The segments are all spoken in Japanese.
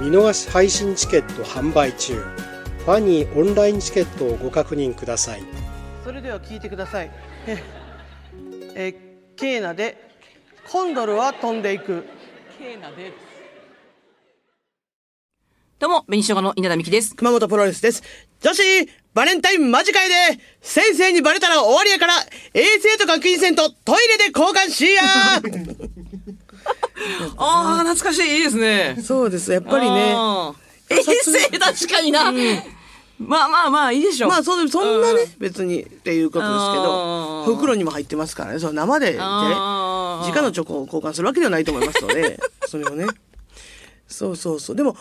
見逃し配信チケット販売中。ファニーオンラインチケットをご確認ください。それでは聞いてください。ええーケーナでコンドルは飛んでいく。ケーナで。どうも紅生姜の稲田美希です。熊本プロレスです。女子バレンタイン間近いで先生にバレたら終わりやから衛生とか金銭とトイレで交換しや ああ懐かしいいいですね。そうですやっぱりね。衛生確かにな、まあまあまあいいでしょまあそそんなね、別にっていうことですけあどー袋にも入ってますからね。その生で、ね、直のチョコを交換するわけではないと思いますので それをね。そうそうそう。でも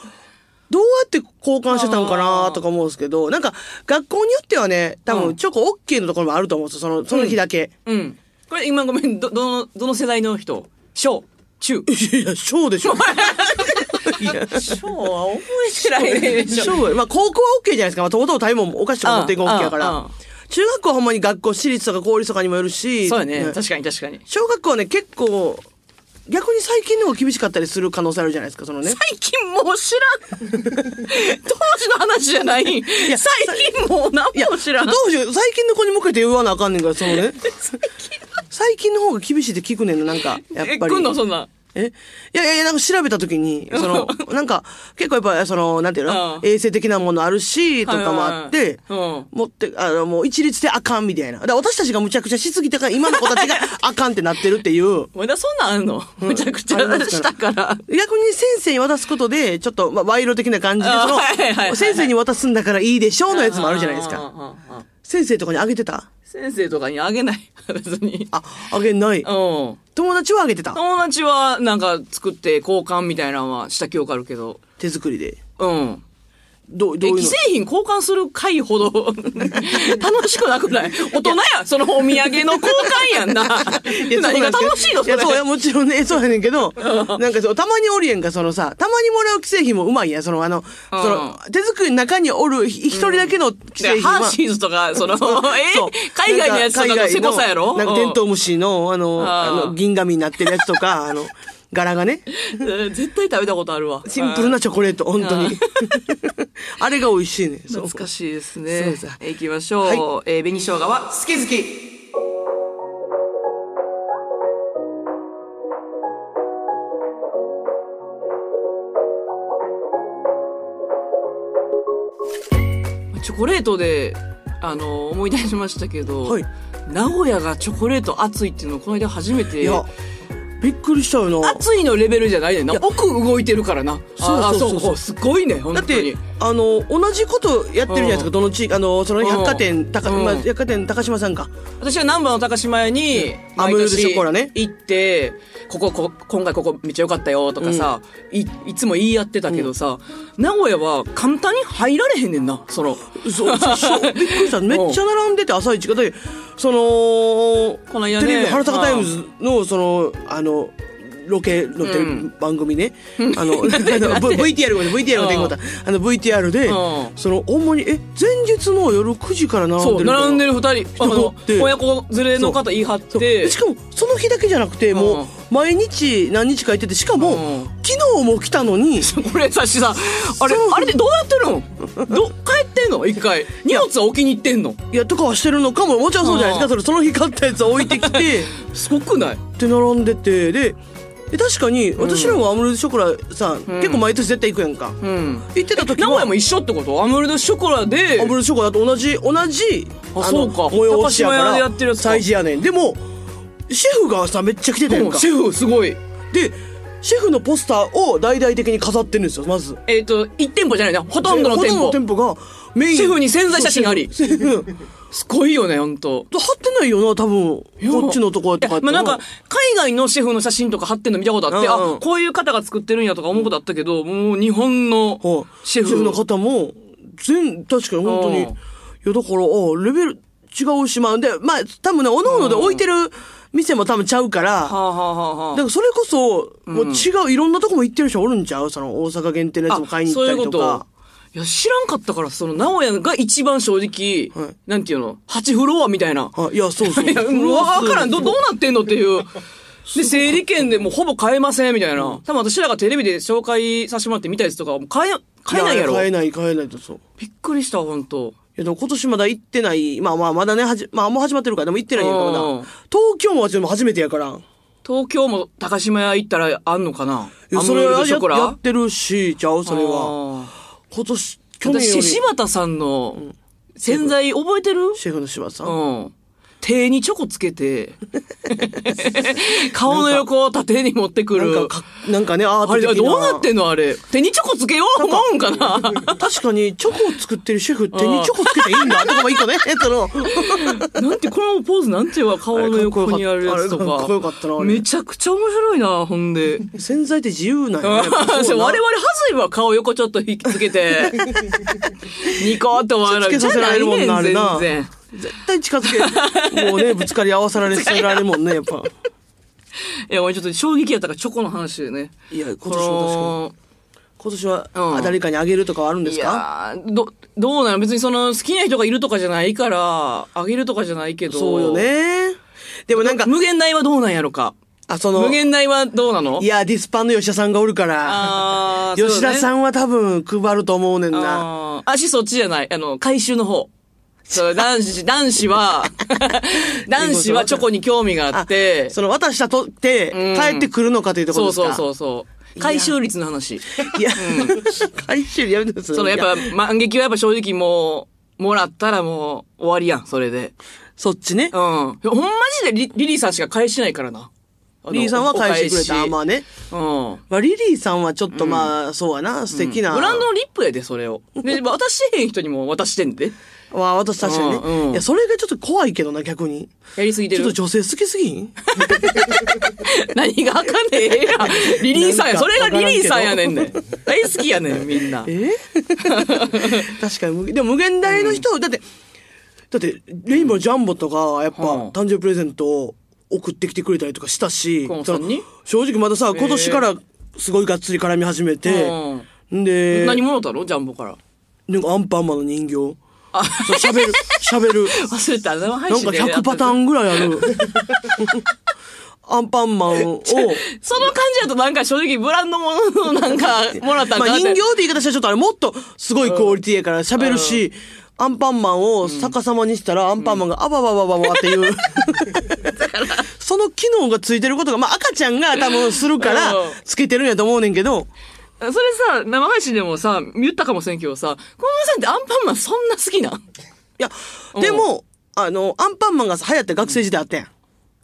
どうやって交換してたんかなとか思うんですけどなんか学校によってはね多うん。分チョコ OK のところもあると思うんですよ。そのその日だけ、うん。これ今ごめんどどのどの世代の人？小中。いや小でしょ。いや小は覚えてないでしょ。小まあ高校は OK じゃないですか。まあ、ともとも食べ物お菓子とか持っていくの OK やから。中学校はほんまに学校、私立とか公立とかにもよるし。そうやね。ね。確かに確かに。小学校はね、結構、逆に最近の方が厳しかったりする可能性あるじゃないですか、そのね。最近もう知らん。当時の話じゃない。最近もう何も知らん。どうしよう、最近の子に向けて言わなあかんねんから、そのね。最近の方が厳しいって聞くねんの、なんか、やっえぱり。来んの？そんな。え？いやいやいや、なんか調べたときに、その、なんか、結構やっぱり、その、なんていうの？うん。衛生的なものあるし、とかもあって持って、あの、もう一律であかんみたいな。だ私たちがむちゃくちゃしすぎたから、今の子たちが あかんってなってるっていう。まだそんなんあんの？むちゃくちゃしたから。逆に先生に渡すことで、ちょっと、まあ、賄賂的な感じで、あその先生に渡すんだからいいでしょうのやつもあるじゃないですか。先生とかにあげてた？先生とかにあげない。別に。あ、あげない。うん。友達はあげてた？友達はなんか作って交換みたいなのはした記憶あるけど。手作りで。うんどう、どえういうの？既製品交換する会ほど 楽しくなくない？大人やそのお土産の交換やんな。何が楽しいのそれ？いや、そうや、もちろんね、そうやねんけど、なんかそう、たまにおるやんか、そのさ、たまにもらう既製品もうまいやん、その、あの、その、手作りの中におるひ一人だけの既製品は。ハーシーズとかそのえ？海外のやつとかのせなん海外のこさやろなん。かテントウムシの、あの、あの、銀紙になってるやつとか、あの、柄がね、うん絶対食べたことあるわシンプルなチョコレート、本当に。あれが美味しいね。懐かしいですね行きましょう。はいえー紅生姜は好き好き。チョコレートで、あの、思い出しましたけど、はい名古屋がチョコレート熱いっていうのをこの間初めてびっくりしたよな。熱いのレベルじゃないねんな。奥動いてるからな。そうあそうそうそうあすごいね、本当に。だって、あの、同じことやってるじゃないですか、うんどの地域、あの、その百貨店、高、うんまあ、百貨店高島さんか。私は南波の高島屋に、アムールショコラね行って、ここ、ここ、今回ここめっちゃ良かったよとかさ、い、いつも言い合ってたけどさ、名古屋は簡単に入られへんねんな、その。そう、そうびっくりした。めっちゃ並んでて、朝一が。で、その、この間ねテレビ、花咲かタイムズの、その、あの、ロケのテレビうん。番組ね、あの、あの VTR ごめん VTR の電話だ。あの VTR でうん、その、ほんまに、え、前日の夜9時から並んでる並んでる二人、親子連れの方いはって。で、しかも、その日だけじゃなくて、もう、毎日何日か行ってて、しかも、うん。昨日も来たのに、これさしさ、あれあれでどうやってるの？ど、帰ってんの？一回。荷物は置きに行ってんの？いや、とかはしてるのかも、もちろんそうじゃないですか。それ、その日買ったやつを置いてきて、すごくない？って並んでて、で、で確かに、私らもアムロショコラさ、結構毎年絶対行くやんか。うん。行ってた時は、名古屋も一緒ってこと？アムルドショコラで？ア、ムロショコラと同じ、同じ、あそうか。催しやか高島屋ら、でやってるやつやねん。でも、シェフがさ、めっちゃ来てたやんか。うんシェフすごい。で、シェフのポスターを大々的に飾ってるんですよ、まず。えっと、1店舗じゃないな。ほとんどの店舗ほとんどの。店舗が、メインシェフに潜在写真あり。シェフすごいよね、ほんと。貼ってないよな、多分。こっちのところとかまあなんか、海外のシェフの写真とか貼ってんの見たことあって、うんうんあ、こういう方が作ってるんやとか思うことあったけど、もう日本のはいシェフ。の方も、全、確かに本当に。うんいや、だから、あレベル違うし、まあ、で、まあ、多分ね、おのおので置いてる店も多分ちゃうから、はあ、はあはあはあだからそれこそ、もう違う、いろんなとこも行ってる人おるんちゃう？その大阪限定のやつも買いに行ったりとか。そういや、知らんかったから、その、名古屋が一番正直、はいなんていうの、8フロアみたいな。あいや、そうそう。いや、わからん。ど、どうなってんのっていう。で、整理券でもうほぼ買えません、みたいな。多分私らがテレビで紹介させてもらって見たやつとか、もう買え、買えないやろ。買えない、買えないとそう。びっくりした、ほんと。いや、でも今年まだ行ってない、まあまあ、まだね、はじ、まあもう始まってるから、でも行ってないんやからまだうん。東京もはでも初めてやから。東京も高島屋行ったらあんのかな？いや、それはややってるし、ちゃうそれは。は。今年、去年より私、柴田さんの洗剤覚えてる？シェフの柴田さん。うん。手にチョコつけて、顔の横を縦に持ってくる。なんかか、なんかね、アーあれ、ト的な。どうなってんのあれ。手にチョコつけよう思うんかな確かに、チョコを作ってるシェフ、手にチョコつけていいんだとかもいいかね、その。なんて、このポーズなんていうわ、顔の横にあるやつとか。あれかっこよかったなあれめちゃくちゃ面白いな、ほんで。洗剤って自由なんや ね。我々はずいわ、顔横ちょっと引きつけて。ニコって笑う。つけさせられるもんなあれな全然。絶対近づけ、もうね、ぶつかり合わされせられるもんね、やっぱ。いや、俺ちょっと衝撃やったから、チョコの話でね。いや、今こ年も確かに。の今年は、うんあ誰かにあげるとかはあるんでいすか？やーど、どうなの？別にその、好きな人がいるとかじゃないから、あげるとかじゃないけど。そうよ。ね。でもなんか、無限大はどうなんやろか。あ、その、無限大はどうなの？いや、ディスパンの吉田さんがおるから、あー吉田さんんは多分配ると思うねんな。あー足そっちじゃない？あの、回収の方。そう、男子、男子は、男子はチョコに興味があって、その渡したとって、うん帰ってくるのかというところですかそうそうそうそう。回収率の話。いや、回収やめてくださいそのやっぱ万劇はやっぱ正直もう、もらったらもう終わりやん、それで。そっちねうん。。ほんまじでリリリーさんしか返してないからな。リリーさんは返してくれた。まあね。うん。まあ、リリーさんはちょっとまあ、そうやな、素敵な。ブランドのリップやで、それを。で、渡してへん人にも渡してんで。まあ、私確かにね、うんうんいや、それがちょっと怖いけどな、逆に。やりすぎてるちょっと。女性好きすぎん？何があかんねええやん。リリーさんや。それがリリーさんやねんね。大好きやねん、みんな。え？確かに無、でも無限大の人、だって、だって、レインボージャンボとか、やっぱ、うん誕生日プレゼントを送ってきてくれたりとかしたし、正直まださ、今年からすごいがっつり絡み始めて、んで、何もろたのジャンボから。なんかアンパンマンの人形。あ、そう喋る、喋る。忘れた。生配なんか信で。100パターンぐらいある。アンパンマンを、その感じだとなんか正直ブランドもののなんかもらったんまあ人形って言い方したらちょっとあれもっとすごいクオリティやから喋るし、アンパンマンを逆さまにしたらアンパンマンがあばばばばばっていう、その機能がついてることが、まあ赤ちゃんが多分するからうん。つけてるんやと思うねんけど、それさ、生配信でもさ、言ったかもしれんけどさ、小野さんってアンパンマンそんな好きなん？いや、でも、あの、アンパンマンが流行った学生時代あったやん。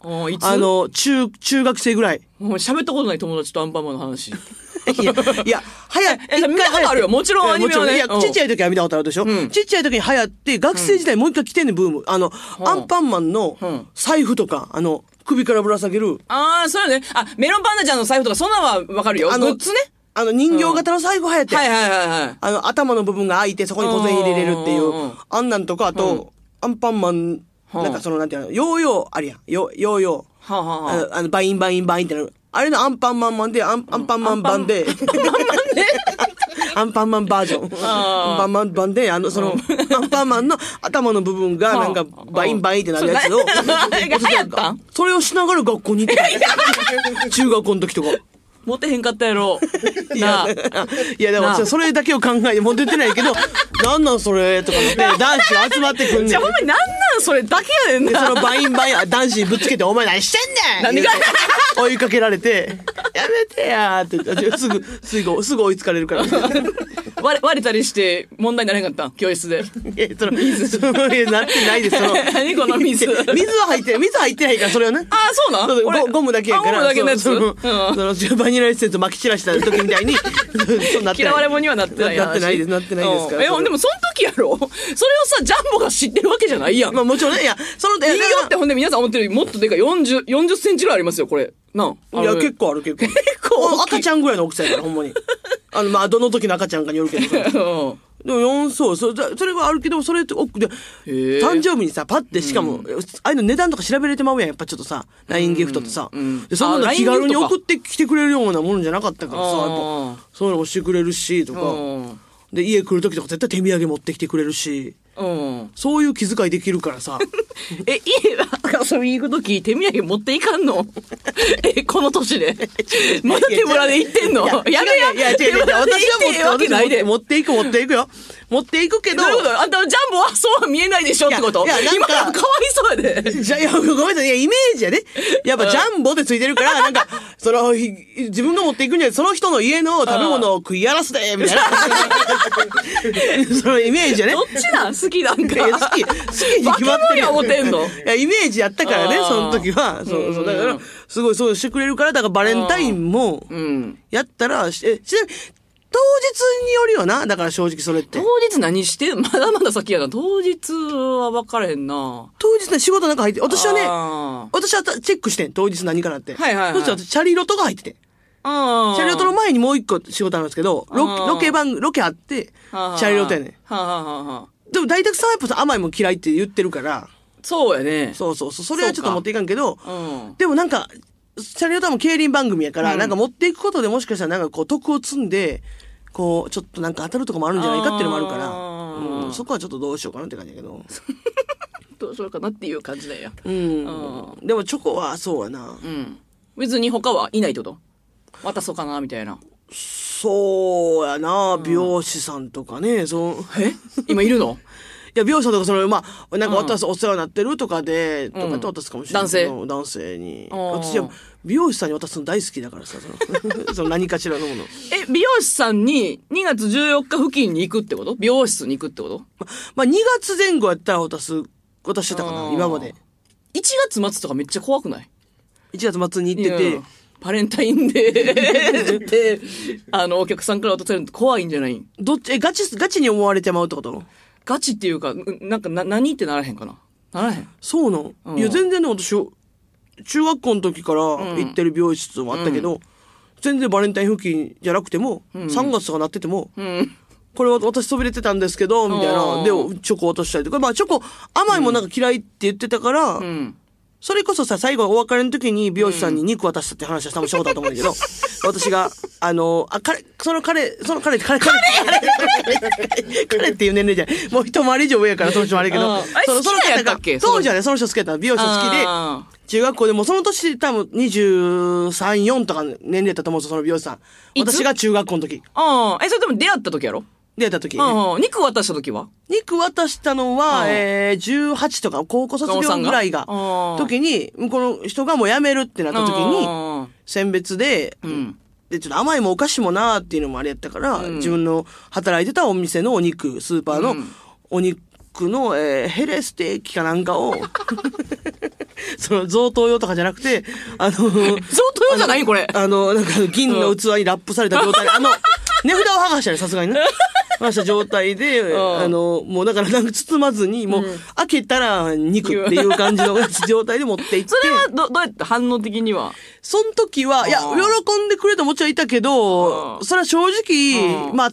おいつ？あ、の、中、中学生ぐらい。もう喋ったことない友達とアンパンマンの話。いや、いや、流行え見たことあるよ。もちろんアニメはね。いや、うん。ちっちゃい時は見たことあるでしょ、ん。ちっちゃい時に流行って、学生時代もう一回来てんねん、ブーム。あの、アンパンマンのうん。財布とか、あの、首からぶら下げる、ああ、そうよね。あ、メロンパンナちゃんの財布とかそんなんはわかるよ。あのグッズね。あの、人形型の財布流行って。ん、はいはいはいはい。あの、頭の部分が開いて、そこに小銭入れれるっていうあんなんとか、あと、アンパンマン、うん。なんかその、なんていうの、ヨーヨーあるやん。ヨヨーヨー。はあ、はああのバインバインバインってなる。あれのアンパンマンマンで、アンアンパンマン版で、アンパンマンバージョン。アンパンマン版で、あの、その、アンパンマンの頭の部分が、なんか、バインバインってなるやつを、そ れをしながら学校に行ってた。中学校の時とか。モテへんかったやろ。いないやでも、それだけを考えて、もう出てないけど、なんなんそれ？とか思って、男子が集まってくんねんじゃあ。ほんまになんなんそれだけやねんで、な。そのバインバイン、あ男子にぶつけて、お前何してんねん？何が？追いかけられて、やめてやーって、すぐ、すぐ、すぐ追いつかれるから。割れ割れたりして問題にならへんかった？教室で。いや、その、水。なってないです、その。何この水。水は入って、水入ってないから、それはね。あ、そうなん？ゴゴムだけやから。あゴムだけのやつ？そううんそのそのバニラエッセンス撒き散らした時みたいに、そうなってない嫌われ者にはなってないなってないですなってないですからうんえ、でもその時やろ？それをさ、ジャンボが知ってるわけじゃないやん。まあもちろんね、いや、その、いいいよってほんで皆さん思ってるよりもっとでかい。40、40センチぐらいありますよ、これ。なあ。いや、結構ある、結構。結構赤ちゃんぐらいの大きさやから、ほんまに。あの、まあ、どの時の赤ちゃんかによるけど。でも4そうそれそれはあるけどそれって奥で誕生日にさパッてしかも、ああいうの値段とか調べれてまうやんやっぱちょっとさ LINE ギフトってさ、うん。でそんなあの気軽に送ってきてくれるようなものじゃなかったからさやっぱあそういうのもしてくれるしとか、うんで家来る時とか絶対手土産持ってきてくれるしうん。そういう気遣いできるからさ え、家が遊びに行くとき手土産持っていかんの？え、この年で。まだ手ぶらで行ってんの？やめや。いや違う違う違う私は行ってええわけないで。持っていく持っていくよ持っていくけどどういうことあんたジャンボはそうは見えないでしょってこと？いやいやなんか今のかわいそうやで。じゃいや、ごめんなさい。いや、イメージやね。やっぱジャンボってついてるから、なんか、その、ひ自分が持っていくんじゃないその人の家の食べ物を食い荒らすでみたいな。そのイメージやね。どっちなん？好きなんか。いや好き、好きに決まってるやてんのいや、イメージやったからね、その時は。そうそう。だから、すごいそうしてくれるから、だからバレンタインも、うん。やったら、え、ちなみに、当日によるよな。だから正直それって当。日何してまだまだ先やな。当日は分からへんな。当日ね、仕事なんか入って、私はね、あ私はチェックしてん、当日何かなって。はいはいはいそしたら私、チャリロトが入ってて。あ。チャリロトの前にもう一個仕事あるんですけど、ロロケ番組、ロケあって、チはあャリロトやねん。はあはあはでも大沢さんはやっぱ甘いもん嫌いって言ってるから、そうやね。そうそうそう、それはちょっと持っていかんけど、うん。でもなんか、チャリロトはもう競輪番組やから、うんなんか持っていくことでもしかしたらなんかこう得を積んで、こう、ちょっとなんか当たるとかもあるんじゃないかっていうのもあるから、うん、そこはちょっとどうしようかなって感じやけど。どうしようかなっていう感じだよ。うん。でもチョコはそうやな。うん。別に他はいないってこと？渡そうかなみたいな。そうやな、美容師さんとかね、そう。え？今いるの？いや、美容師さんとか、その、まあ、なんか渡す、お世話になってるとかで、とかって渡すかもしれないけど。男性に。ー私は、美容師さんに渡すの大好きだからさ、その、その何かしらのもの。え、美容師さんに2月14日付近に行くってこと？美容室に行くってこと？まあ、2月前後やったら渡す、渡してたかな、今まで。1月末とかめっちゃ怖くない？1月末に行ってて。バレンタインデーで、あの、お客さんから渡されるのって怖いんじゃない？どっち、え、ガチ、ガチに思われてまうってこと？ガチっていうか、んなんかな、何ってならへんかな？ならへん。そうなん、うん。いや、全然ね、私、中学校の時から行ってる美容室もあったけど、全然バレンタイン付近じゃなくても、3月とかなってても、うん。これは私そびれてたんですけど、みたいな。うんで、チョコ渡したりとか。まあ、チョコ、甘いもんなんか嫌いって言ってたから、うん。それこそさ、最後お別れの時に美容師さんに肉渡したって話は多分したことあると思うんだけど、私が、あの、あ、彼、その彼、その彼、彼、彼、彼、彼っていう年齢じゃない。もう一回り以上上やから、その人もあれやけどその、そのけ？そうじゃね、その人好きやった。美容師好きで、あ中学校でもその年多分23、4とか年齢だったと思うんですよ、その美容師さん。私が中学校の時。あ。え、それでも出会った時やろ？出た時。うん。肉渡した時は？肉渡したのは、うんえー、18とか、高校卒業ぐらいが時に、向こうの人がもう辞めるってなった時に、に、選別で、うん。で、ちょっと甘いもお菓子もなーっていうのもあれやったから、うん自分の働いてたお店のお肉、スーパーのうんお肉の、えーヘレステーキかなんかを、その贈答用とかじゃなくて、あの、贈答用じゃないこれ。あの、なんか銀の器にラップされた状態で、あの、値札を剥がしたね、さすがにね。剥がした状態で、ん。あの、もうだからなんか包まずに、もう、開けたら肉っていう感じの状態で持って行って。それはど、どうやって反応的には？その時は、いや、あ喜んでくれたもちろんいたけどう、んそれは正直、うん。まあ、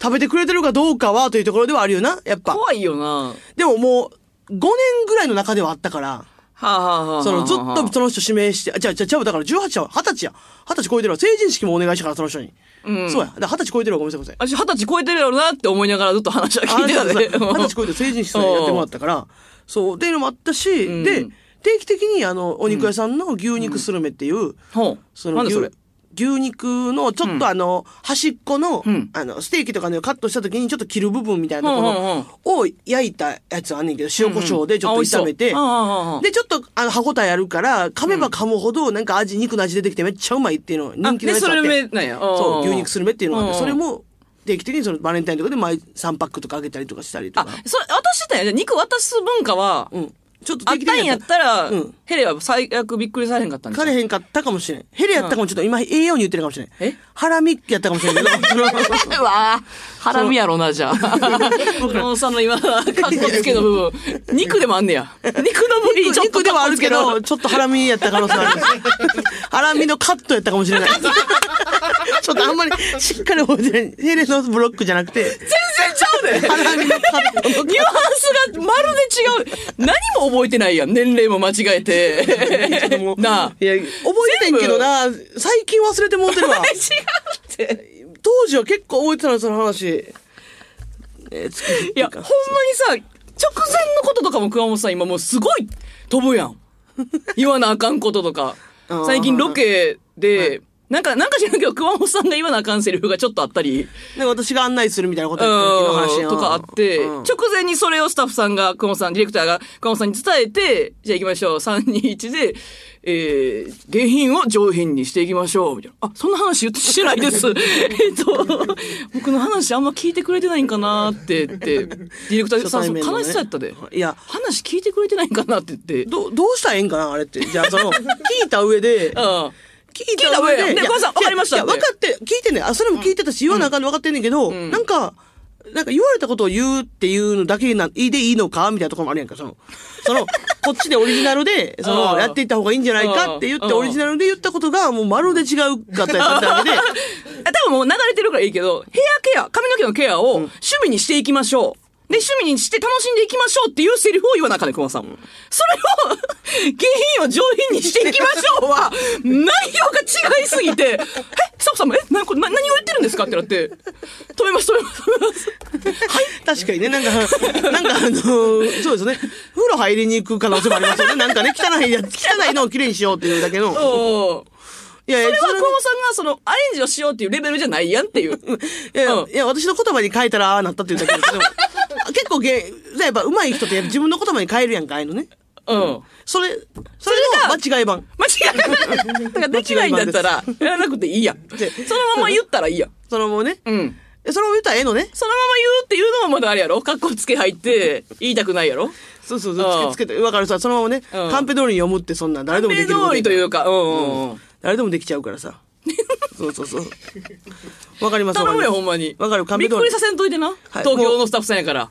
食べてくれてるかどうかはというところではあるよな、やっぱ。怖いよな。はでももう、5年ぐらいの中ではあったから、あ、はあはあはあ、そのずっとその人指名して、あ、違う違う違う、だから18は、20歳や。20歳超えてるわ。成人式もお願いしたから、その人に。うんそうや。だから20歳超えてるわ、ごめんなさい、ごめんなさい。私二十歳超えてるやろなって思いながらずっと話は聞いてたで。そう二十歳超えて成人式やってもらったから、そう、っていうのもあったし、んで、定期的にあの、お肉屋さんの牛肉スルメっていう、ほう。その牛なんでそれ？牛肉のちょっとあの、端っこの、うんあの、ステーキとかね、カットした時にちょっと切る部分みたいなところを焼いたやつあんねんけど、塩コショウでちょっと炒めて、で、ちょっとあの、歯応えあるから、噛めば噛むほどなんか味、肉の味出てきてめっちゃうまいっていうの、人気ので、それやつあって。目なんや。そう、牛肉すスルメっていうのがあって、うんそれも定期的にそのバレンタインとかで毎3パックとかあげたりとかしたりとあか。、それ、渡してたんや。じゃあ肉渡す文化は、うん。ちょっとあったんやったら、うんヘレは最悪びっくりされへんかったんじゃんかれへんかったかもしれん。ヘレやったかもちょっと今栄養に言ってるかもしれん。えハラミやったかもしれんけど、そのうわぁ、ハラミやろな、じゃあ。僕のさんの今、かっこつけの部分、肉でもあんねや。肉の部位ちょっと肉ではあるけど、ちょっとハラミやった可能性ある。ハラミのカットやったかもしれない。ちょっとあんまりしっかり覚えてない。ヘレのブロックじゃなくて、全然ちゃうでハラミのカットのニュアンスがまるで違う。何も覚えてないやん。年齢も間違えて。なあ。いや、覚えてんけどな、最近忘れてもうてるわ。違うって。当時は結構覚えてたの、その話。いや、ほんまにさ、直前のこととかも熊本さん今もうすごい飛ぶやん。言わなあかんこととか 最近ロケで、なんか、なんか知らんけど、熊本さんが言わなあかんセリフがちょっとあったり、なんか私が案内するみたいなことうんとかあって、うん直前にそれをスタッフさんが、熊本さん、ディレクターが熊本さんに伝えて、じゃあ行きましょう。3、2、1で、えー、下品を上品にしていきましょう。みたいな。あ、そんな話言ってしてないです。えっと、僕の話あんま聞いてくれてないんかなって言って、ディレクターさん、ね悲しそうやったで。いや、話聞いてくれてないんかなって言って。ど、どうしたらええんかなあれって。じゃあ、その、聞いた上で、うん。聞いた上で。ねごめんなさいわかりましたいや、分かって、聞いてんねん。あ、それも聞いてたし、言わなあかんの分かってんねんけど、なんか、なんか言われたことを言うっていうのだけな、いいでいいのかみたいなところもあるやんか、その。その、こっちでオリジナルで、そうんの、やっていった方がいいんじゃないかって言って、うんオリジナルで言ったことが、もうまるで違うかったりだったわけで、あ多分もう流れてるからいいけど、ヘアケア、髪の毛のケアを趣味にしていきましょう。で、趣味にして楽しんでいきましょうっていうセリフを言わなあかんね、熊さん。それを、下品を上品にしていきましょうは、内容が違いすぎて、え、スタッフさんも、え、なこれな何を言ってるんですか？ってなって、止めます、止めます、止めます。確かにね、なんか、なんかあのーそうですね。風呂入りに行く可能性もありますよね。なんかね、汚いや、汚いのをきれいにしようっていうだけの。いやいや、それはそれ熊さんがその、アレンジをしようっていうレベルじゃないやんっていう。い やいや、うんいや私の言葉に変えたらああなったっていうだけですけど、結構げ、やっぱ上手い人って自分の言葉に変えるやんか、ああいうのね。うん。それ、それの間違い版。間違いない。だからできないんだったら、やらなくていいやん。でそのまま言ったらいいやん。そのもうね。うん。えそれを言ったらええのね。そのまま言うっていうのもまだあれやろ？カッコつけ入って、言いたくないやろ？そうそうそう、つけつけて、わかるさ、そのままね、うんカンペ通りに読むってそんなん誰でもできること通りというか、うんうんうん。誰でもできちゃうからさ。そうそうそう。わかりますわか 頼むよ、ほんまに。わかる、カンペびっくりさ。せんといてな。はい東京のスタッフさんやから。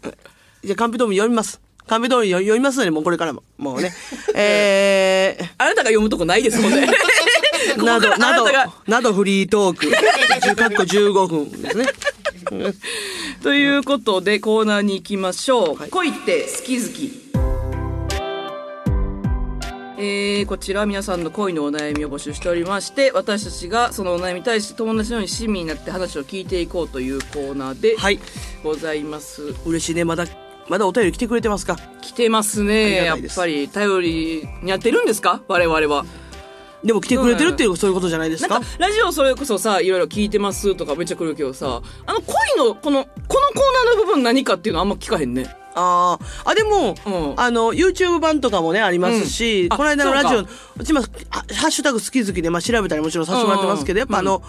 じゃあカンペ通り読みます。カンペ通り読みますので、もうこれからも。もうね。えー、あなたが読むとこないですもんね。こ こなど、からあなどなたが。、などフリートーク。10かっこ15分ですね。ということで、コーナーに行きましょう。はい恋って好き好き。えー、こちらは皆さんの恋のお悩みを募集しておりまして、私たちがそのお悩みに対して友達のように親身になって話を聞いていこうというコーナーではい。ございます。嬉しいね。まだ、まだお便り来てくれてますか？来てますね。やっぱり頼りにやってるんですか？我々は。でも来てくれてるっていう、そういうことじゃないですか？なんか、ラジオそれこそさ、いろいろ聞いてますとかめっちゃ来るけどさ、あの恋の、この、このコーナーの部分何かっていうのあんま聞かへんね。ああ。あ、でも、うんあの、YouTube 版とかもね、ありますし、うんあこの間のラジオそう、うちも、あハッシュタグ好き好きで、まあ、調べたりもちろんさせてもらってますけど、やっぱあの、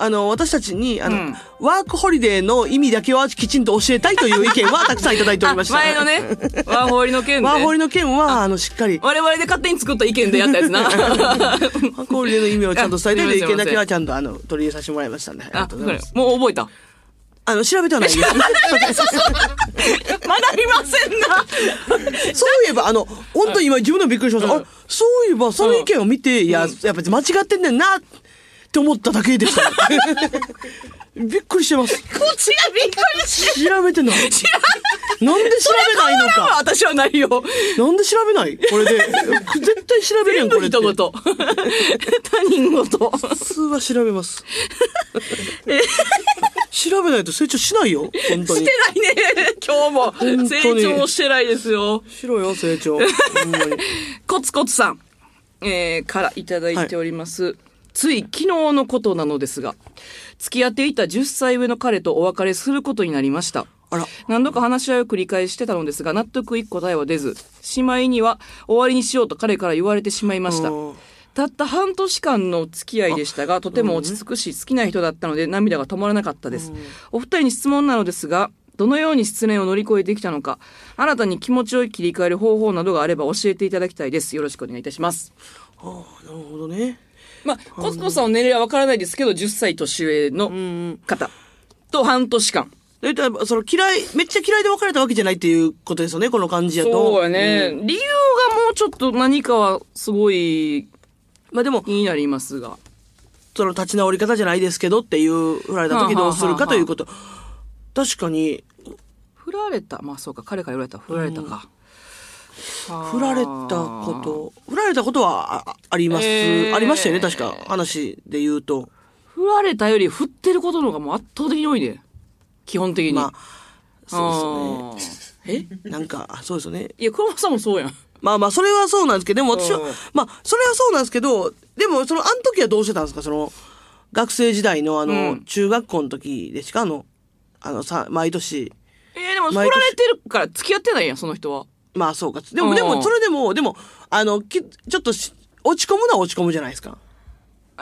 あの、私たちに、あの、うんワークホリデーの意味だけはきちんと教えたいという意見は たくさんいただいておりました。あ前のね、ワーホリの件で。ワーホリの件は、あの、しっかり、我々で勝手に作った意見でやったやつな。ワークホリデーの意味をちゃんと伝えてる意見だけは ちゃんと、あの、取り入れさせてもらいましたんで。ありがあ、とうございます。もう覚えた。あの、調べてはないです。まだありませんな。そういえば、あの、本当に今自分でもびっくりしました。あ、そういえば、その意見を見て、いや、やっぱ間違ってんねんな、って思っただけでした。びっくりしてます。こっちがびっくりして。調べてない。なんで調べないのか。私はないよ。なんで調べない？これで。絶対調べるやん、これ人事。他人事。普通は調べます。調べないと成長しないよ。本当にして。ないね。今日も。成長してないですよ。しろよ、成長。コツコツさん、えー、からいただいております。つい昨日のことなのですが、付き合っていた10歳上の彼とお別れすることになりました。あら。何度か話し合いを繰り返してたのですが、納得いく答えは出ず、しまいには終わりにしようと彼から言われてしまいましたうん。たった半年間の付き合いでしたが、とても落ち着くし、好きな人だったので涙が止まらなかったです。お二人に質問なのですが、どのように失恋を乗り越えてきたのか、新たに気持ちを切り替える方法などがあれば教えていただきたいです。よろしくお願いいたします。ああ、なるほどね。まあ、コスコさんの年齢はわからないですけど、10歳年上の方と半年間。だいたい、その嫌い、めっちゃ嫌いで別れたわけじゃないっていうことですよね、この感じやと。そうやね、理由がもうちょっと何かはすごいまあでも、気になりますが。その立ち直り方じゃないですけどっていう、振られた時どうするかということ。確かに、振られた？まあそうか、彼から言われた。振られたか。振られたこと、振られたことはああります、えーありましたよね、確か。話で言うと。振られたより振ってることの方がもう圧倒的に多いで。基本的に。まあ、そうですね。え？ね。なんか、あそうですよね。いや、黒松さんもそうやん。まあまあ、それはそうなんですけど、でも私はうん、まあ、それはそうなんですけど、でも、その、あの時はどうしてたんですか？その、学生時代の、あの、うん中学校の時ですか？あの、あの、さ、毎年。えー、でも振られてるから付き合ってないやん、その人は。まあ、そうか。でも、うんでも、それでも、でも、あの、きちょっとし、落ち込むのは落ち込むじゃないですか。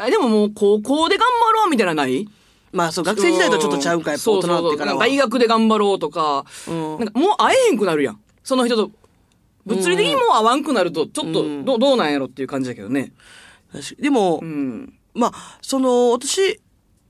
えでももう高校で頑張ろうみたいなのない？まあ、そう、学生時代とちょっとちゃうか、やっぱ大人になってからは。大学で頑張ろうとか、うんなんかもう会えへんくなるやん。その人と。物理的にもう会わんくなると、ちょっとうんどう、どうなんやろっていう感じだけどね。でも、うん。まあ、その、私、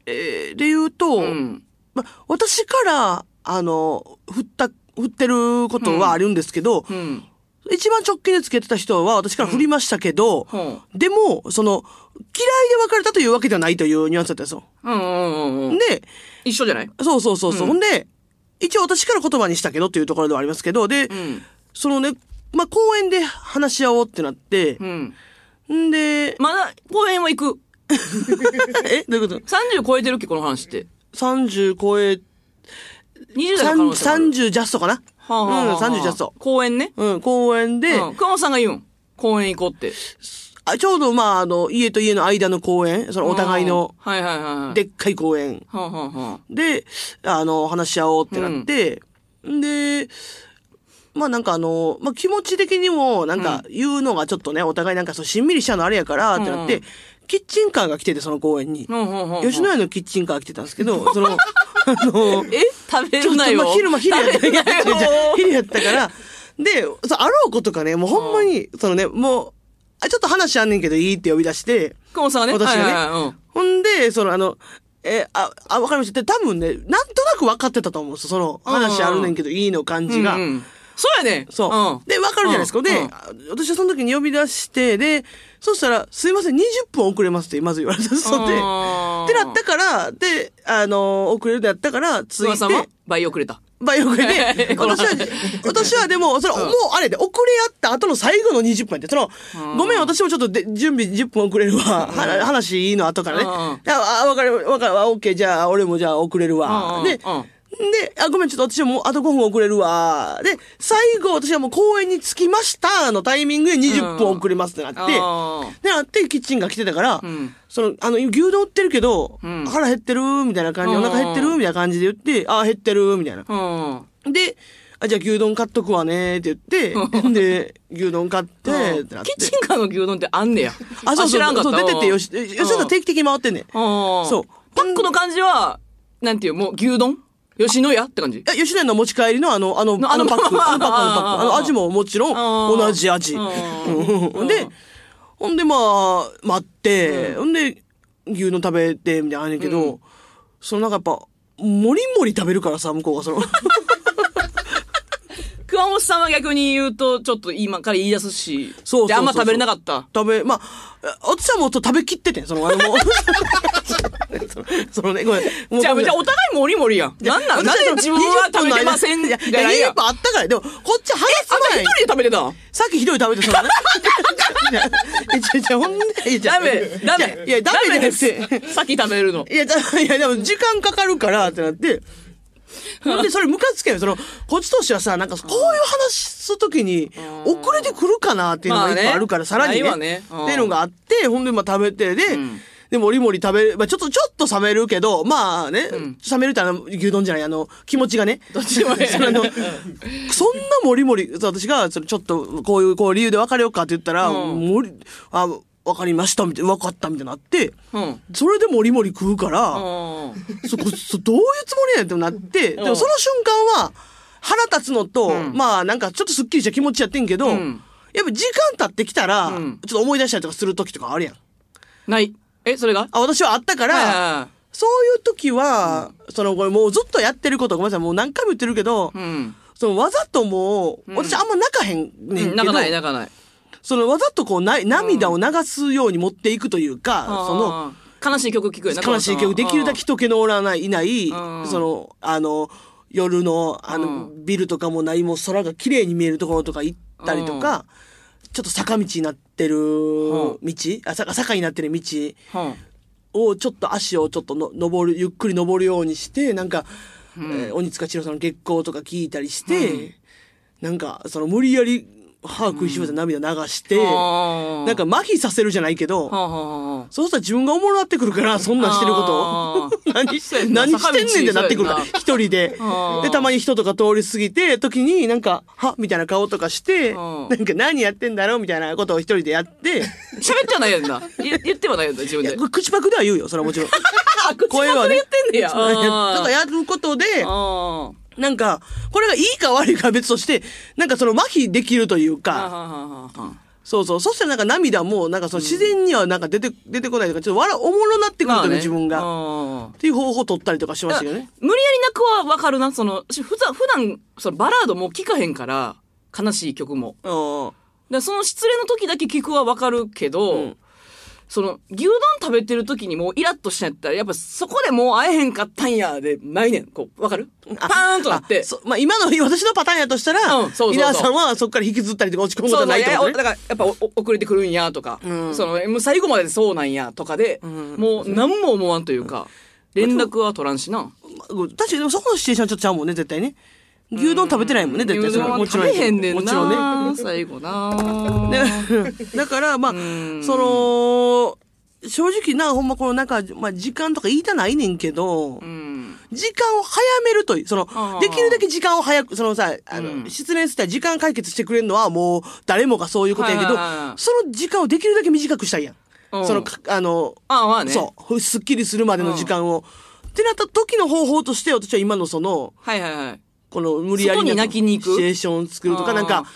えーで言うと、うん。まあ、私から、あの、振った、振ってることはあるんですけど、うん。一番直近でつけてた人は私から振りましたけど、うんでも、その、嫌いで別れたというわけではないというニュアンスだったんですよ。うんうんうんうん。で、一緒じゃない？そうそうそうそう。うんほんで、一応私から言葉にしたけどっていうところではありますけど、で、うん。そのね、まあ、公園で話し合おうってなってう、ん。んで、まだ公園は行く。え？どういうこと？30超えてるっけ、この話って。?30 超え、20代の可能性もある30ジャストかな？はあはあはあうん、30ジャスト。公園ね。うん、公園で、うん。熊本さんが言うん。公園行こうって。あちょうどまあ、あの、家と家の間の公園、そのお互いの、うん。はいはいはいはい。でっかい公園はあはあはあ。で、あの、話し合おうってなって、で、まあなんかあの、まあ気持ち的にもなんか言うのがちょっとね、お互いなんかそうしんみりしちゃうのあれやからってなって、うんキッチンカーが来てて、その公園に。吉野家のキッチンカーが来てたんですけど、その、あの、え？食べちょっとるなよ。まあ昼間、昼やった食べるなよ昼やったから、で、そうあろうことかね、もうほんまに、そのね、もう、あ、ちょっと話あんねんけどいいって呼び出して、熊本さんがね。私がねほんで、そのあの、えあ、あ、わかりました。で、多分ね、なんとなく分かってたと思うんですよ。その、話あるねんけどいいの感じが。うんうんそうやね。そう。んで、わかるじゃないですか。で、私はその時に呼び出して、で、そしたら、すいません、20分遅れますって、まず言われたそうで。ってなったから、で、あの、遅れるってなったから、つい熊本さん倍遅れた。倍遅れで、私は、私はでも、それ、もうあれで、遅れ合った後の最後の20分やって、その、ごめん、私もちょっとで準備10分遅れるわ。は話いいの後からね。あ、あわかる、わかる、あオッケー、じゃあ、俺もじゃあ遅れるわ。で、で、あ、ごめん、ちょっと私はもうあと5分遅れるわ。で、最後、私はもう公園に着きましたのタイミングで20分遅れますってなって、で、なって、キッチンが来てたから、んその、あの、牛丼売ってるけど、ん腹減ってるみたいな感じお腹減ってるみたいな感じで言って、あ、減ってるみたいな。うん。で、あ、じゃあ牛丼買っとくわねって言って、で、牛丼買って、ってなって。キッチンカーの牛丼ってあんねや。あ、そうそう知らんかったそう、出ててよし、吉田定期的に回ってんねん。そそう。パックの感じは、なんていう、もう牛丼？吉野家って感じ？吉田の持ち帰りのあの、あの、あのパック、あのパック、あのパック、あの味ももちろん同じ味。うん。で、ほんでまあ、待って、ほんで、牛丼食べて、みたいなのあんねんけど、そのなんかやっぱ、もりもり食べるからさ、向こうがその。熊本さんは逆に言うと、ちょっと今から言い出すし。そうそうそうそうで、あんま食べれなかった。食べ、まあ、私はもう食べきっててん、その、あのもう。そ のそのね、ごめん。もうじゃあ、じゃあお互いもりもりやん。なんなん？なんで自分は食べてません？いや、いやや、20分あったから、でも、こっち話すあんた前に一人で食べてた？さっき一人食べてそのね。いや、いや、いやほんで、いやダメ、ダメ。いや、ダメでじゃなくて。す。先食べるの。いや、だいや、でも時間かかるからってなって、ほんで、それムカつけよ。その、こっちとしてはさ、なんか、こういう話すときに、遅れてくるかなっていうのが一個あるから、さらにね。っていうのがあって、ほんで、まあ食べて、で、ん。で、もりもり食べる、まあちょっと、ちょっと冷めるけど、まあね、冷めるってあの、牛丼じゃない、あの、気持ちがね。どっちでもいい そのそんなもりもり、そう私が、ちょっと、こういう、こう理由で別れようかって言ったら、うん。もり、あ、わかりました、みたいな、わかった、みたいになって、うん。それでもりもり食うから、うん。そこ、そどういうつもりやってなって、でもその瞬間は、腹立つのと、うんまあなんかちょっとスッキリした気持ちやってんけど、うんやっぱ時間経ってきたら、うんちょっと思い出したりとかする時とかあるやん。ない。え、それが？あ、私はあったから、そういう時は、その、これもうずっとやってること、ごめんなさい、もう何回も言ってるけど、うん。そのわざともう、うん私あんま泣かへんねんけど、泣かない、泣かない。そのわざとこうな涙を流すように持っていくというか、その、の、悲しい曲聴くよな悲しい曲、できるだけ人気のおらない、いない、うん。その、あの、夜の、あの、うビルとかもない、もう空が綺麗に見えるところとか行ったりとか、ちょっと坂道になってる道、あ、坂坂になってる道うん。をちょっと足をちょっとの登る、ゆっくり登るようにして、なんか、えー鬼塚千代さんの月光とか聞いたりして、なんか、その無理やり歯食いしばいて涙流して、ななんか、麻痺させるじゃないけど、そうしたら自分がおもろなってくるから、そんなんしてること。何してんねんってなってくるから、一人で。で、たまに人とか通り過ぎて、時になんか、はみたいな顔とかして、うんなんか何やってんだろうみたいなことを一人でやって、喋ってはないやんな。言言ってはないやんな、自分で。口パクでは言うよ、それはもちろん。声はねパクで言ってんねや。なんかやることで、あなんか、これがいいか悪いかは別として、なんかその麻痺できるというあ。か、そうそう。そしたらなんか涙も、なんかその自然にはなんか出て、出てこないとか、ちょっと笑、おもろなってくるというか、自分が。が。っていう方法を取ったりとかしますよね。無理やり泣くはわかるな。その、私普段、普段、そのバラードも聴かへんから、悲しい曲も。うん。でその失恋の時だけ聞くはわかるけど、うんその、牛丼食べてる時にもうイラッとしちゃったら、やっぱそこでもう会えへんかったんや、で、ないねん。こう、わかる？パーンとなって。まあ今の私のパターンやとしたら、うんそうそう皆さんはそこから引きずったりとか落ち込むことはないってことね。そうそういやだから、やっぱ遅れてくるんや、とか、うんその、もう最後までそうなんや、とかで、んもう何も思わんというか、連絡は取らんしな。まあ確かにそこのシチュエーションはちょっとちゃうもんね、絶対ね。牛丼食べてないもんね、絶対それは。もちろん。食べへんねんな。もちろんね。最後な。で だから、まあ、んその、正直な、ほんまこのなんか、まあ時間とか言いたないねんけど、うん。時間を早めるという、そのできるだけ時間を早く、そのさ、あの、うん失恋したら時間解決してくれるのはもう誰もがそういうことやけど、その時間をできるだけ短くしたいやん。うんその、かあの、あまあね。そう、すっきりするまでの時間を。ってなった時の方法として、私は今のその、はいはいはい。この無理やり外に泣きに行くシチュエーションを作るとか、なんか、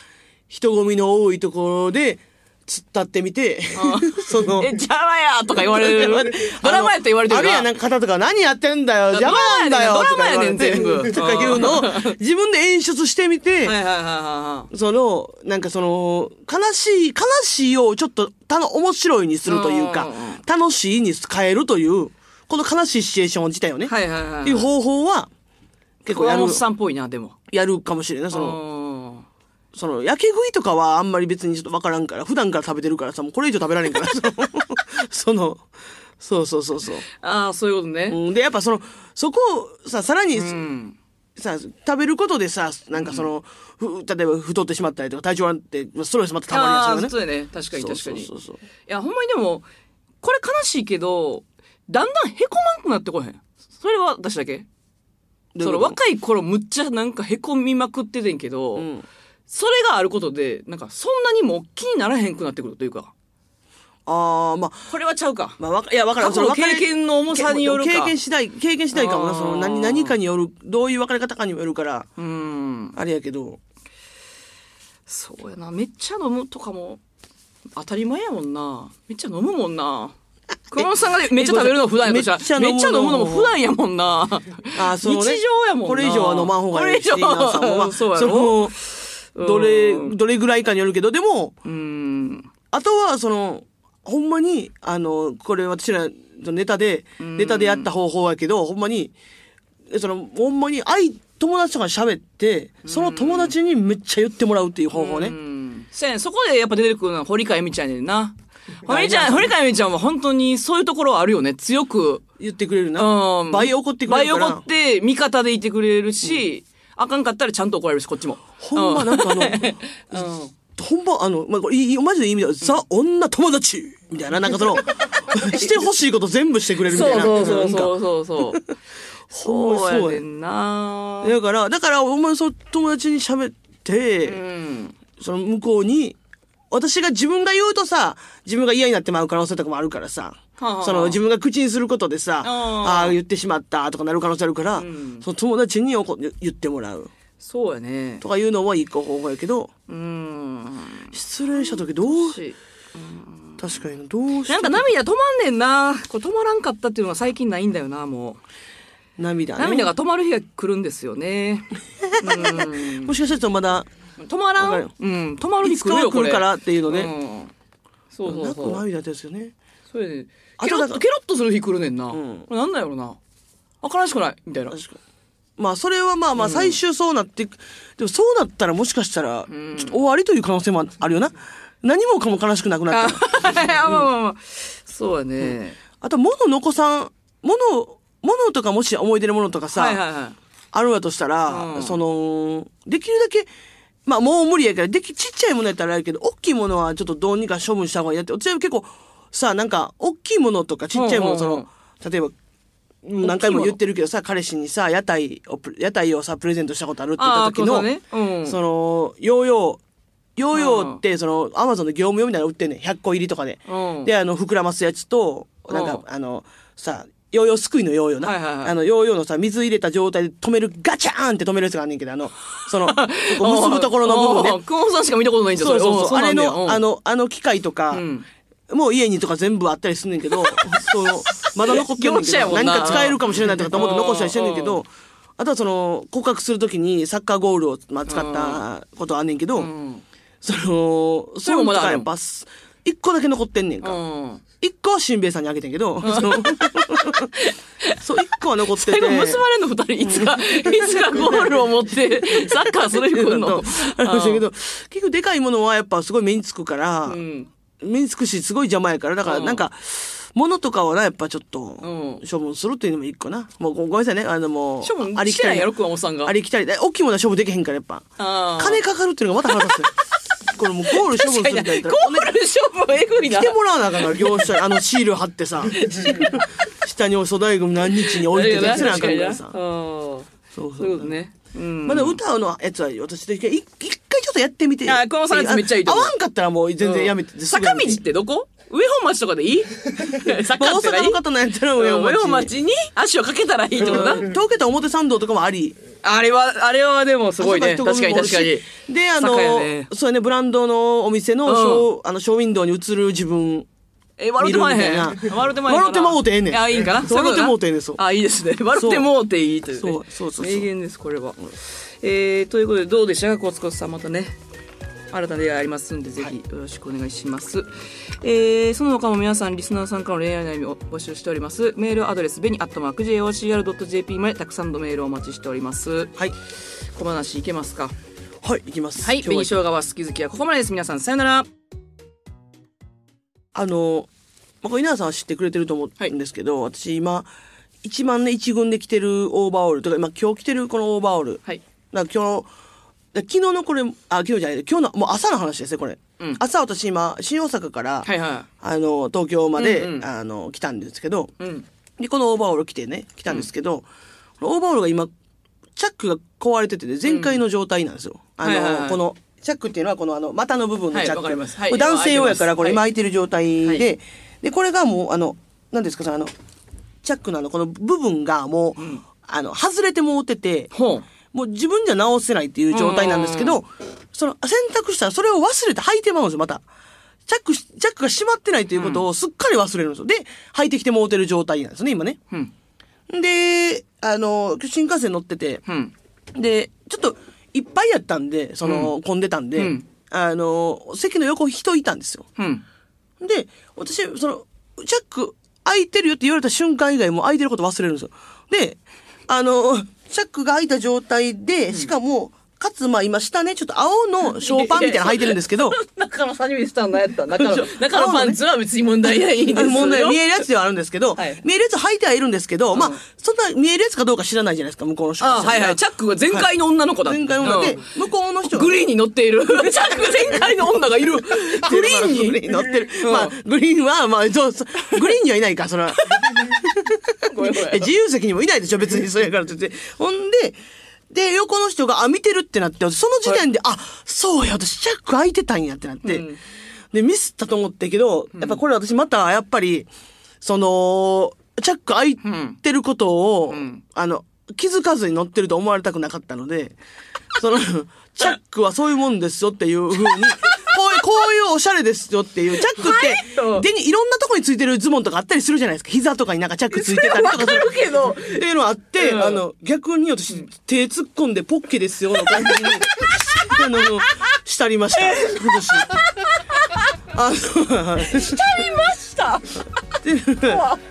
人混みの多いところで、突っ立ってみて、その、え、邪魔やとか言われる？ドラマやって言われてるあるやん、なんか方とか、何やってんだよ、邪魔なんだよ、ドラマやねん全部。とかいうのを、自分で演出してみて、その、なんかその、悲しい、悲しいをちょっと、たの、面白いにするというか楽しいに変えるという、この悲しいシチュエーション自体をね。っていう方法は、結構さんっぽいな、でも。やるかもしれんない。その、の、その、焼け食いとかはあんまり別にちょっとわからんから、普段から食べてるからさ、もうこれ以上食べられんから、その、その、そうそうそうそう。ああ、そういうことね。うん、で、やっぱその、そこをさ、さらに、うん。さ、食べることでさ、なんかその、ふ例えば太ってしまったりとか、体調悪って、ストレスまたたまりやああ、するよね。そうだね。確かに確かに。そうそうそういや、ほんまにでも、これ悲しいけど、だんだんへこまんくなってこへん。それは私だけ？その若い頃むっちゃなんかへこみまくっててんけど、うん。それがあることで、なんかそんなにもう気にならへんくなってくるというか。ああ、まあ、これはちゃうか。まあ、わか、いや、わからん。その経験の重さによるか経験次第、経験次第かもな。その、何、何かによる、どういう別れ方かにもよるから、うん。あれやけど。そうやな。めっちゃ飲むとかも、当たり前やもんな。めっちゃ飲むもんな。熊本さんがめっちゃ食べるの普段やめっちゃ飲むのも普段やもんな。あーそのね日常やもんな。これ以上は飲まん方がいいし、これ以上皆さんもまあ、そうやろ。の、どれ、うんどれぐらいかによるけど、でも、うん。あとは、その、ほんまに、あの、これ私ら、ネタで、ネタでやった方法やけど、ほんまに、その、ほんまに、愛、友達とかに喋って、その友達にめっちゃ言ってもらうっていう方法ね。うん。せんそこでやっぱ出てくるのは堀川恵美ちゃんやねんな。堀ちゃん、堀川恵美ちゃんは本当にそういうところはあるよね。強く。言ってくれるな。うん。倍怒ってくれるから。倍怒って、味方でいてくれるし、あかんかったらちゃんと怒られるし、こっちも。ほんまなんかあの、うん。ほんま、あの、まあ、これいい、マジでいい意味だ。ザ・女友達みたいな、なんかその、してほしいこと全部してくれるみたいな。そうそうそうそうそうそう。やねんなだから、だから、お前その友達に喋って、うん。その向こうに、私が自分が言うとさ、自分が嫌になってまう可能性とかもあるからさ、はその自分が口にすることでさ、ああ言ってしまったとかなる可能性あるから、ん。その友達に言ってもらう。そうやね。とかいうのも一個方法やけど、うーん。失恋した時どう、し確かにどうしてなんか涙止まんねんな。これ止まらんかったっていうのが最近ないんだよなも涙ね。う涙が止まる日が来るんですよね。うん。もしかしたらまだ、止まらん？うん。止まるい日来るよこれ。つかは来るからっていうのね。うん。そうそう泣くそう涙ですよね。それで。ケロッあとケロッとする日来るねんな、ん。これなんなんやろな。あ悲しくない？みたいな。まあ、それはまあまあ、最終そうなっていく、でもそうなったらもしかしたら、ちょっと終わりという可能性もあるよな。何もかも悲しくなくなった。ら。あまあまあまあ。そうやね、あと、物残さん、物、物とかもし思い出のものとかさ、はいはいはい。あるんやとしたら、うん。その、できるだけ、まあもう無理やから、でき、ちっちゃいものやったらあるけど、大きいものはちょっとどうにか処分した方がいいやって、私は結構、さ、なんか、大きいものとかちっちゃいもの、その、例えば、何回も言ってるけどさ、彼氏にさ、屋台をプ、屋台をさ、プレゼントしたことあるって言った時の、そうね。うん。その、ヨーヨー、ヨーヨーって、その、アマゾンの業務用みたいなの売ってんねん。100個入りとかで。うん。で、あの、膨らますやつと、なんか、うん。あの、さ、ヨーヨーすくいのヨーヨーな。はいはいはい。あの、ヨーヨーのさ、水入れた状態で止める、ガチャーンって止めるやつがあんねんけど、あの、その、ここ結ぶところの部分ね。久保さんしか見たことないんじゃそうそうそう。あれの、あの、あの機械とか、ん。もう家にとか全部あったりすんねんけど、その、まだ残ってんねんけど、何か使えるかもしれないとかと思って残したりしてんねんけうど、あとはその、告白するときにサッカーゴールを、まあ、使ったことあんねんけど、うん。その、それもまだあるやっぱ、一個だけ残ってんねんか。うん一個はしんべヱさんにあげてんけど、その、そう、一個は残ってて。最後結ばれんの二人いつかいつかゴールを持って サッカーする日来るの。ありましたけど、結局でかいものはやっぱすごい目につくから、うん。目につくし、すごい邪魔やから、だからうん。なんか、物とかはな、やっぱちょっとうん、処分するっていうのも一個な。もうごごめんなさいね、あのもう、処分ありきたり。やろ熊本さんが。ありきたり。大きいものは処分できへんから、やっぱ。金かかるっていうのがまた腹立つ。これもうゴール処分するみたいな。ゴール勝負えぐいな来てもらわなあかんから、業者に、あのシール貼ってさ、下に粗大ゴミ何日に置いててせなあかんからさ。うんそうそうそうねうんまだ歌うのやつは私で一回ちょっとやってみて。あ熊本さんのやつめっちゃいいと思う合わんかったらもう全然やめて。すぐやめて坂道ってどこ？上本町とかでいい？坂まあ大阪の方のやったら上上本町。本町に足をかけたらいいってことな東京都表参道とかもあり。あれはあれはでもすごいね確かに確かにで、あの、ねそうやね、ブランドのお店のショー、あの、ショーウィンドウに映る自分。え、笑ってまえへん。笑ってまえへん。笑ってまうてええねんあ、いいんかな。笑ってもうてええねんそうあ、いいですね。笑ってもうていいというね。そうそうそうそう名言です、これは。えー、ということで、どうでしたか、コツコツさん、またね。新たな出会いありますんで、ぜひよろしくお願いします。えー、その他も皆さん、リスナーさんからの恋愛悩みを募集しております。メールアドレス、ベニアットマーク JOCR.jp までたくさんのメールをお待ちしております。はい。小話いけますか？はい、いきます。はい。紅生姜は好き好きはここまでです。皆さん、さよなら。あの、まあ、稲田さんは知ってくれてると思うんですけど、私今、一番ね、一軍で着てるオーバーオールとか、今今日着てるこのオーバーオール。はい。だから今日昨日のこれ、あ、昨日じゃない、今日の、もう朝の話ですね、これ。うん朝私今、新大阪から、はいはあの、東京まで、うんうんあの、来たんですけど、い。うん。で、このオーバーオール着てね、来たんですけど、このオーバーオールが今、チャックが壊れててね、全開の状態なんですよ。あの、はいはいはいこの、チャックっていうのはこのあの、股の部分のチャック。はいはい男性用やから、これはい巻いてる状態で、はいで、これがもう、あの、何ですか、そのあの、チャックのあの、この部分がもう、あの、外れてもうてて、ほう。もう自分じゃ直せないっていう状態なんですけど、その選択したらそれを忘れて履いてまうんですよ、また。チャックし、チャックが閉まってないということをすっかり忘れるんですよ。で、履いてきてもうてる状態なんですね、今ね。うん。で、あの、新幹線乗ってて、うん。で、ちょっといっぱいやったんで、その、混んでたんで、うんあの、席の横人いたんですよ。うん。で、私、その、チャック開いてるよって言われた瞬間以外も開いてること忘れるんですよ。で、あの、チャックが開いた状態で、しかも、かつ、まあ今下ね、ちょっと青の ショーパンみたいなの履いてるんですけど、中のサニミスタン何やった中のそう、中のパンツは別に問題ないんですよ。問題見えるやつではあるんですけど、はい見えるやつ履いてはいるんですけど、まあ、そんな見えるやつかどうか知らないじゃないですか、向こうの人あはいはい。チャックが全開の女の子だった。前回の女でうん、向こうの人がグリーンに乗っている。チャック全開の女がいる。グリーンに。グリーン乗ってる。うんまあ、グリーンは、まあ、そうグリーンにはいないか、それは。自由席にもいないでしょ、別にそれやからって。ほんで、で、横の人が、あ、見てるってなって、その時点で、あ、そうや、私チャック開いてたんやってなって。うん。で、ミスったと思ったけど、やっぱこれ私また、やっぱり、その、チャック開いてることを、ん。あの、気づかずに乗ってると思われたくなかったので、その、チャックはそういうもんですよっていうふうに、こういう、おしゃれですよっていう、チャックって、はい。手にいろんなとこについてるズボンとかあったりするじゃないですか。膝とかになんかチャックついてたりとかすわかるけど。っていうのあって、うん。あの、逆に私、手突っ込んでポッケですよの感じに、あの、したりました。私。あの、いました？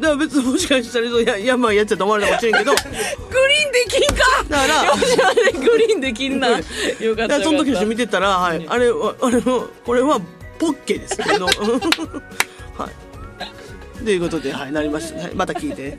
だから別にもしかしたらそうややばいやつやと思われたかもしれんけど、だからよしあれグリーンできんな。よかったその時の人見てたら、はい、あれは、あれは、これはポッケですけど、はい。ということで、はい、なりました。はい、また聞いて。